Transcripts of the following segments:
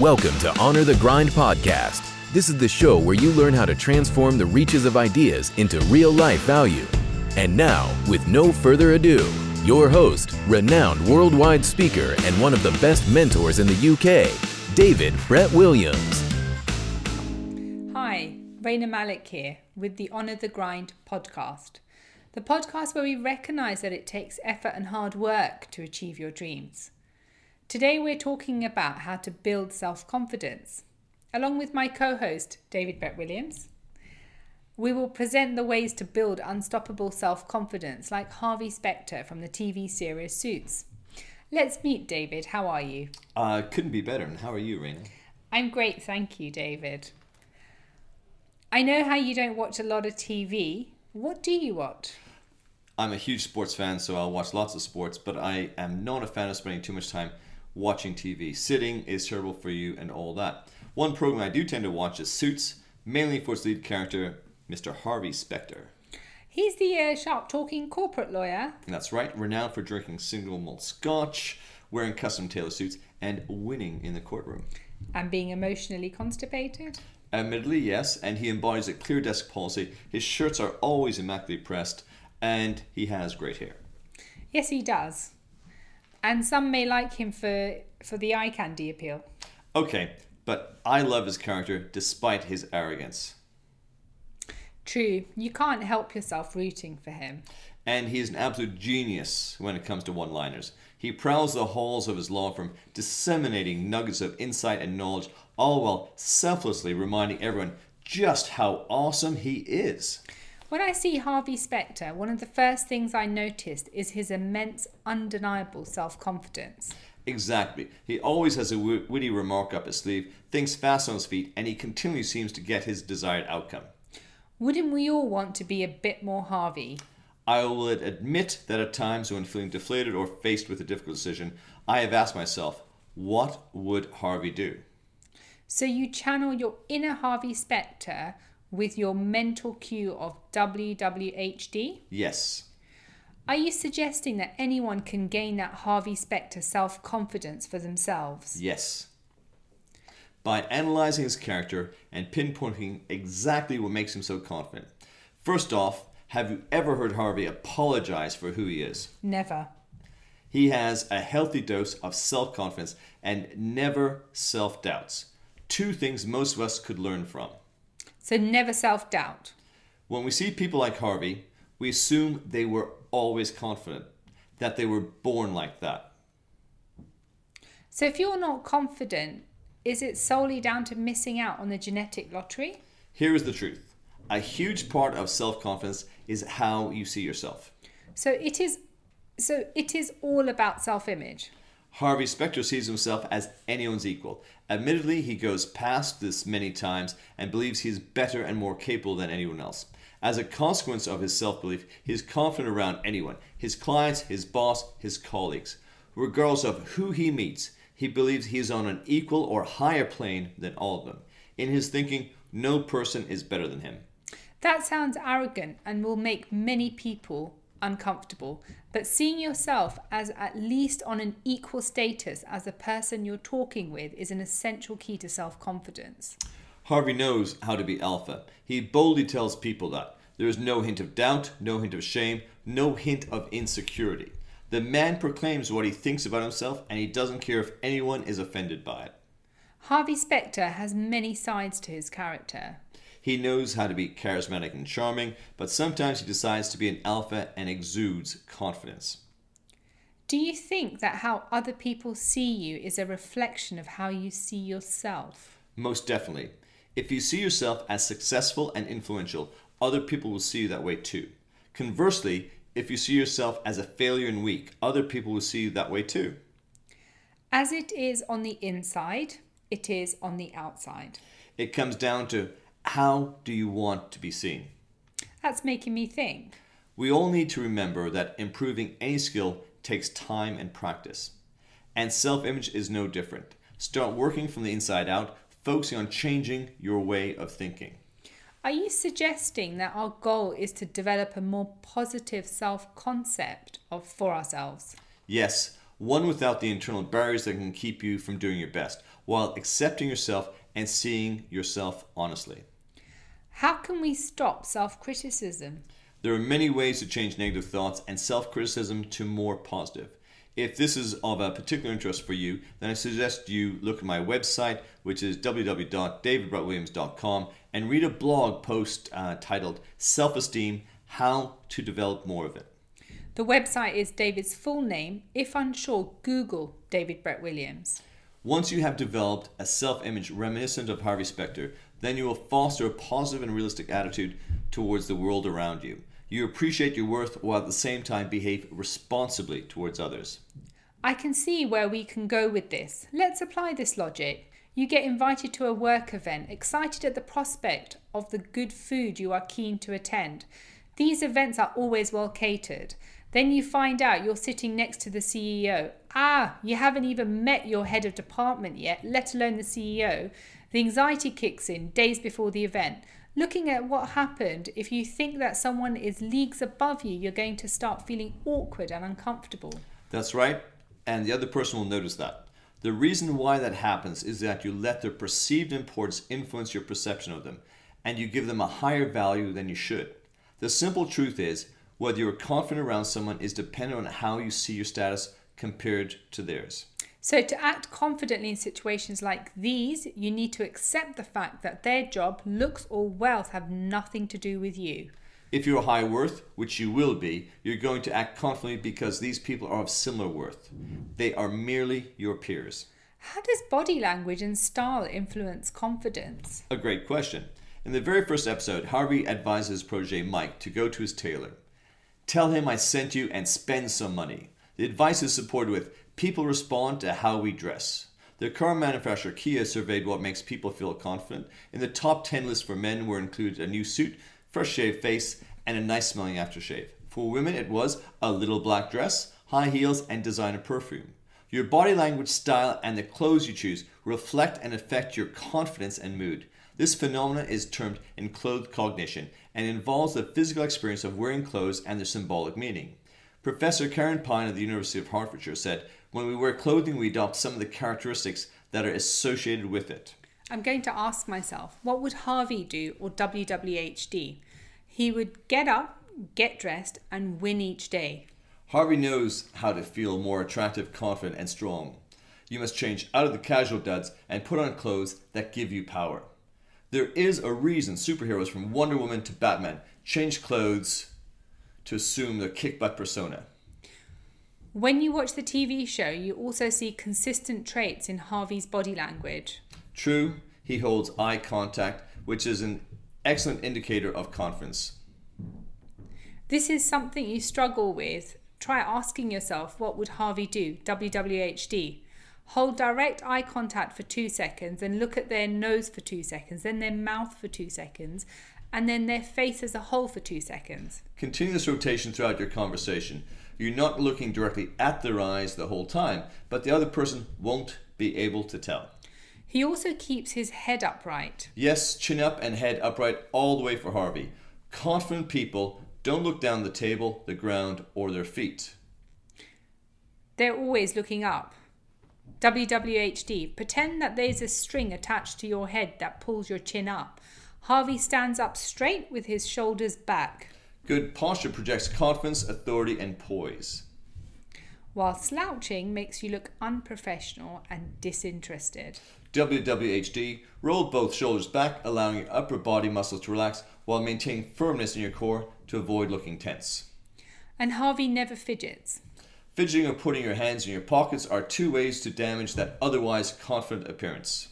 Welcome to Honor the Grind podcast. This is the show where you learn how to transform the reaches of ideas into real life value. And now, with no further ado, your host, renowned worldwide speaker, and one of the best mentors in the UK, David Brett Williams. Hi, Raina Malik here with the Honor the Grind podcast. The podcast where we recognize that it takes effort and hard work to achieve your dreams. Today we're talking about how to build self confidence. Along with my co host, David Brett Williams, we will present the ways to build unstoppable self confidence, like Harvey Specter from the TV series Suits. Let's meet David. How are you? Uh, couldn't be better. And how are you, Raina? I'm great, thank you, David. I know how you don't watch a lot of TV. What do you watch? I'm a huge sports fan, so I'll watch lots of sports, but I am not a fan of spending too much time watching TV. Sitting is terrible for you and all that. One program I do tend to watch is Suits, mainly for its lead character, Mr. Harvey Specter. He's the uh, sharp talking corporate lawyer. That's right, renowned for drinking single malt scotch, wearing custom tailored suits, and winning in the courtroom. And being emotionally constipated. Admittedly, yes, and he embodies a clear desk policy. His shirts are always immaculately pressed, and he has great hair. Yes, he does. And some may like him for, for the eye candy appeal. Okay, but I love his character despite his arrogance. True, you can't help yourself rooting for him. And he is an absolute genius when it comes to one liners. He prowls the halls of his law firm, disseminating nuggets of insight and knowledge, all while selflessly reminding everyone just how awesome he is. When I see Harvey Specter, one of the first things I noticed is his immense, undeniable self confidence. Exactly. He always has a witty remark up his sleeve, thinks fast on his feet, and he continually seems to get his desired outcome. Wouldn't we all want to be a bit more Harvey? I will admit that at times when feeling deflated or faced with a difficult decision, I have asked myself, what would Harvey do? So you channel your inner Harvey Specter with your mental cue of WWHD? Yes. Are you suggesting that anyone can gain that Harvey Specter self confidence for themselves? Yes. By analyzing his character and pinpointing exactly what makes him so confident. First off, have you ever heard Harvey apologize for who he is? Never. He has a healthy dose of self confidence and never self doubts. Two things most of us could learn from. So, never self doubt. When we see people like Harvey, we assume they were always confident, that they were born like that. So, if you're not confident, is it solely down to missing out on the genetic lottery? Here is the truth a huge part of self confidence is how you see yourself. So, it is. So it is all about self-image. Harvey Specter sees himself as anyone's equal. Admittedly, he goes past this many times and believes he is better and more capable than anyone else. As a consequence of his self belief, he is confident around anyone his clients, his boss, his colleagues. Regardless of who he meets, he believes he is on an equal or higher plane than all of them. In his thinking, no person is better than him. That sounds arrogant and will make many people uncomfortable, but seeing yourself as at least on an equal status as the person you're talking with is an essential key to self confidence. Harvey knows how to be alpha. He boldly tells people that. There is no hint of doubt, no hint of shame, no hint of insecurity. The man proclaims what he thinks about himself and he doesn't care if anyone is offended by it. Harvey Specter has many sides to his character. He knows how to be charismatic and charming, but sometimes he decides to be an alpha and exudes confidence. Do you think that how other people see you is a reflection of how you see yourself? Most definitely. If you see yourself as successful and influential, other people will see you that way too. Conversely, if you see yourself as a failure and weak, other people will see you that way too. As it is on the inside, it is on the outside. It comes down to how do you want to be seen? That's making me think. We all need to remember that improving any skill takes time and practice. And self image is no different. Start working from the inside out, focusing on changing your way of thinking. Are you suggesting that our goal is to develop a more positive self concept of for ourselves? Yes, one without the internal barriers that can keep you from doing your best, while accepting yourself and seeing yourself honestly. How can we stop self criticism? There are many ways to change negative thoughts and self criticism to more positive. If this is of a particular interest for you, then I suggest you look at my website, which is www.davidbrettwilliams.com, and read a blog post uh, titled Self Esteem How to Develop More of It. The website is David's full name. If unsure, Google David Brett Williams. Once you have developed a self image reminiscent of Harvey Specter, then you will foster a positive and realistic attitude towards the world around you. You appreciate your worth while at the same time behave responsibly towards others. I can see where we can go with this. Let's apply this logic. You get invited to a work event, excited at the prospect of the good food you are keen to attend. These events are always well catered. Then you find out you're sitting next to the CEO. Ah, you haven't even met your head of department yet, let alone the CEO. The anxiety kicks in days before the event. Looking at what happened, if you think that someone is leagues above you, you're going to start feeling awkward and uncomfortable. That's right, and the other person will notice that. The reason why that happens is that you let their perceived importance influence your perception of them, and you give them a higher value than you should. The simple truth is, whether you're confident around someone is dependent on how you see your status compared to theirs. So, to act confidently in situations like these, you need to accept the fact that their job, looks, or wealth have nothing to do with you. If you're high worth, which you will be, you're going to act confidently because these people are of similar worth. They are merely your peers. How does body language and style influence confidence? A great question. In the very first episode, Harvey advises protege Mike to go to his tailor. Tell him I sent you and spend some money. The advice is supported with People respond to how we dress. The car manufacturer Kia surveyed what makes people feel confident. In the top 10 list for men were included a new suit, fresh shaved face, and a nice smelling aftershave. For women, it was a little black dress, high heels, and designer perfume. Your body language, style, and the clothes you choose reflect and affect your confidence and mood. This phenomenon is termed enclothed cognition and involves the physical experience of wearing clothes and their symbolic meaning. Professor Karen Pine of the University of Hertfordshire said, When we wear clothing, we adopt some of the characteristics that are associated with it. I'm going to ask myself, what would Harvey do or WWHD? He would get up, get dressed, and win each day. Harvey knows how to feel more attractive, confident, and strong. You must change out of the casual duds and put on clothes that give you power. There is a reason superheroes from Wonder Woman to Batman change clothes to assume the kick butt persona. When you watch the TV show, you also see consistent traits in Harvey's body language. True, he holds eye contact, which is an excellent indicator of confidence. This is something you struggle with. Try asking yourself, what would Harvey do? WWHD. Hold direct eye contact for two seconds and look at their nose for two seconds, then their mouth for two seconds, and then their face as a whole for two seconds. Continue this rotation throughout your conversation. You're not looking directly at their eyes the whole time, but the other person won't be able to tell. He also keeps his head upright. Yes, chin up and head upright all the way for Harvey. Confident people don't look down the table, the ground, or their feet. They're always looking up. WWHD. Pretend that there's a string attached to your head that pulls your chin up. Harvey stands up straight with his shoulders back. Good posture projects confidence, authority, and poise. While slouching makes you look unprofessional and disinterested. WWHD, roll both shoulders back, allowing your upper body muscles to relax while maintaining firmness in your core to avoid looking tense. And Harvey never fidgets. Fidgeting or putting your hands in your pockets are two ways to damage that otherwise confident appearance.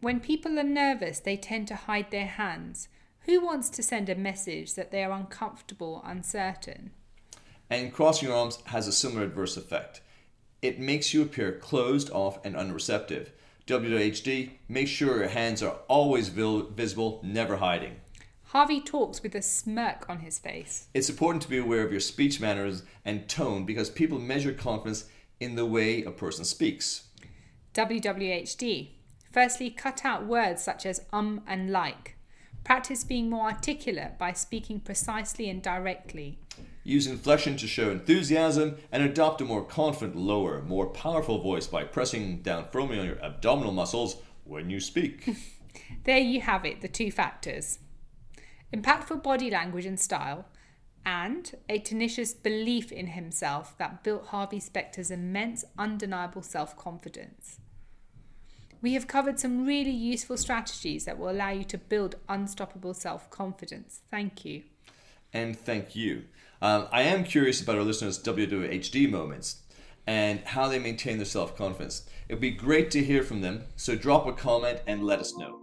When people are nervous, they tend to hide their hands. Who wants to send a message that they are uncomfortable, uncertain? And crossing your arms has a similar adverse effect. It makes you appear closed off and unreceptive. WWHD, make sure your hands are always visible, never hiding. Harvey talks with a smirk on his face. It's important to be aware of your speech manners and tone because people measure confidence in the way a person speaks. WWHD, Firstly, cut out words such as um and like. Practice being more articulate by speaking precisely and directly. Use inflection to show enthusiasm and adopt a more confident, lower, more powerful voice by pressing down firmly on your abdominal muscles when you speak. There you have it, the two factors impactful body language and style, and a tenacious belief in himself that built Harvey Specter's immense, undeniable self confidence. We have covered some really useful strategies that will allow you to build unstoppable self confidence. Thank you. And thank you. Um, I am curious about our listeners' WWHD moments and how they maintain their self confidence. It would be great to hear from them, so drop a comment and let us know.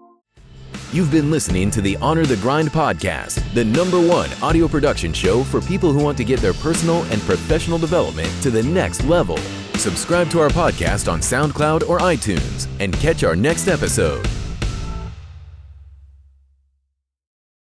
You've been listening to the Honor the Grind podcast, the number one audio production show for people who want to get their personal and professional development to the next level. Subscribe to our podcast on SoundCloud or iTunes and catch our next episode.